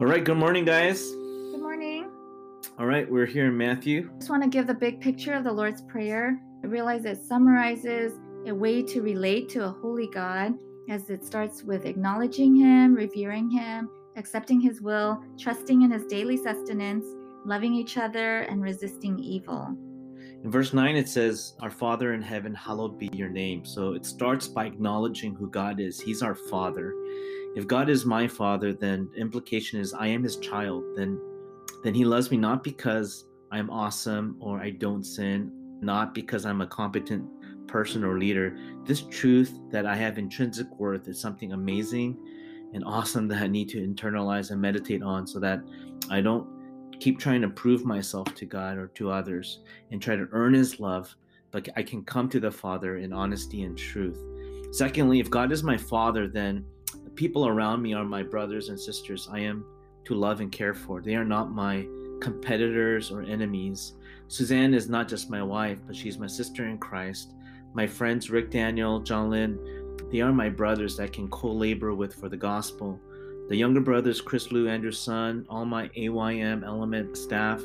All right, good morning, guys. Good morning. All right, we're here in Matthew. I just want to give the big picture of the Lord's Prayer. I realize it summarizes a way to relate to a holy God as it starts with acknowledging Him, revering Him, accepting His will, trusting in His daily sustenance, loving each other, and resisting evil. In verse 9, it says, Our Father in heaven, hallowed be your name. So it starts by acknowledging who God is. He's our Father. If God is my Father, then implication is I am His child. Then, then He loves me not because I'm awesome or I don't sin, not because I'm a competent person or leader. This truth that I have intrinsic worth is something amazing and awesome that I need to internalize and meditate on so that I don't keep trying to prove myself to God or to others and try to earn His love, but I can come to the Father in honesty and truth. Secondly, if God is my Father, then the people around me are my brothers and sisters I am to love and care for. They are not my competitors or enemies. Suzanne is not just my wife, but she's my sister in Christ. My friends Rick Daniel, John Lynn, they are my brothers that I can co labor with for the gospel. The younger brothers, Chris Lou, Andrew Sun, all my AYM element staff,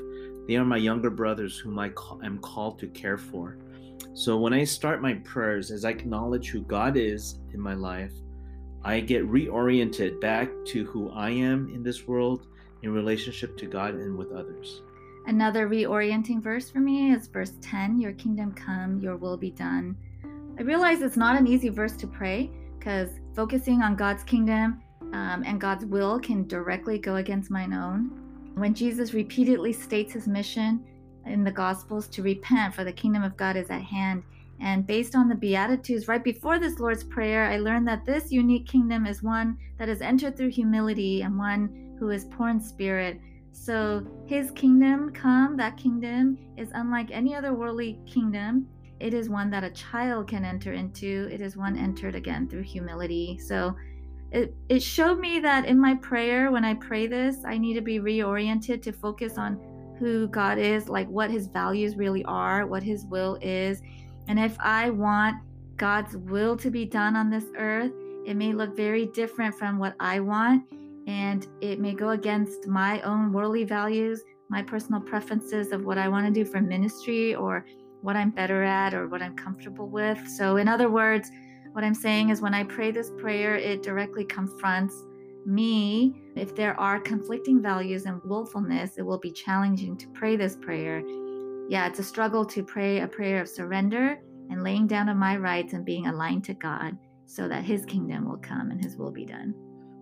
they are my younger brothers whom I am called to care for. So when I start my prayers, as I acknowledge who God is in my life, I get reoriented back to who I am in this world in relationship to God and with others. Another reorienting verse for me is verse 10 Your kingdom come, your will be done. I realize it's not an easy verse to pray because focusing on God's kingdom um, and God's will can directly go against mine own. When Jesus repeatedly states his mission in the Gospels to repent, for the kingdom of God is at hand. And based on the Beatitudes right before this Lord's Prayer, I learned that this unique kingdom is one that is entered through humility and one who is poor in spirit. So his kingdom come, that kingdom is unlike any other worldly kingdom. It is one that a child can enter into. It is one entered again through humility. So it, it showed me that in my prayer, when I pray this, I need to be reoriented to focus on who God is, like what his values really are, what his will is. And if I want God's will to be done on this earth, it may look very different from what I want. And it may go against my own worldly values, my personal preferences of what I want to do for ministry or what I'm better at or what I'm comfortable with. So, in other words, what I'm saying is when I pray this prayer, it directly confronts me. If there are conflicting values and willfulness, it will be challenging to pray this prayer. Yeah, it's a struggle to pray a prayer of surrender and laying down of my rights and being aligned to God so that His kingdom will come and His will be done.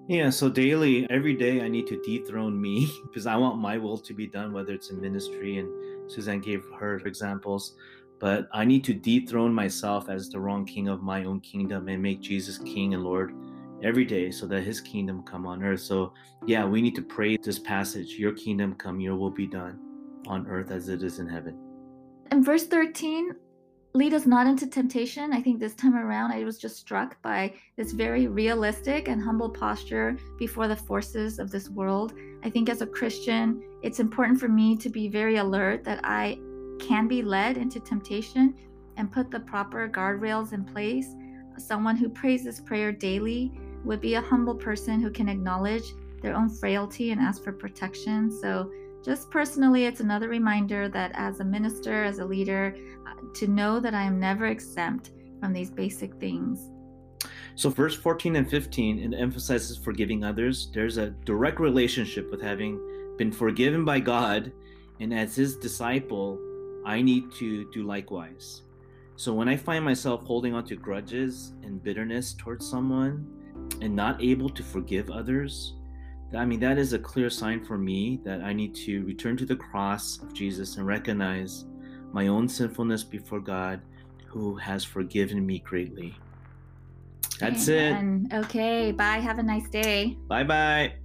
Yeah, so daily, every day, I need to dethrone me because I want my will to be done, whether it's in ministry, and Suzanne gave her examples but I need to dethrone myself as the wrong king of my own kingdom and make Jesus king and Lord every day so that his kingdom come on earth. So yeah, we need to pray this passage, your kingdom come, your will be done on earth as it is in heaven. In verse 13, lead us not into temptation. I think this time around I was just struck by this very realistic and humble posture before the forces of this world. I think as a Christian, it's important for me to be very alert that I can be led into temptation and put the proper guardrails in place. Someone who prays this prayer daily would be a humble person who can acknowledge their own frailty and ask for protection. So, just personally, it's another reminder that as a minister, as a leader, uh, to know that I am never exempt from these basic things. So, verse 14 and 15, it emphasizes forgiving others. There's a direct relationship with having been forgiven by God, and as his disciple, I need to do likewise. So when I find myself holding on to grudges and bitterness towards someone and not able to forgive others, I mean, that is a clear sign for me that I need to return to the cross of Jesus and recognize my own sinfulness before God who has forgiven me greatly. That's Amen. it. Okay, bye. Have a nice day. Bye bye.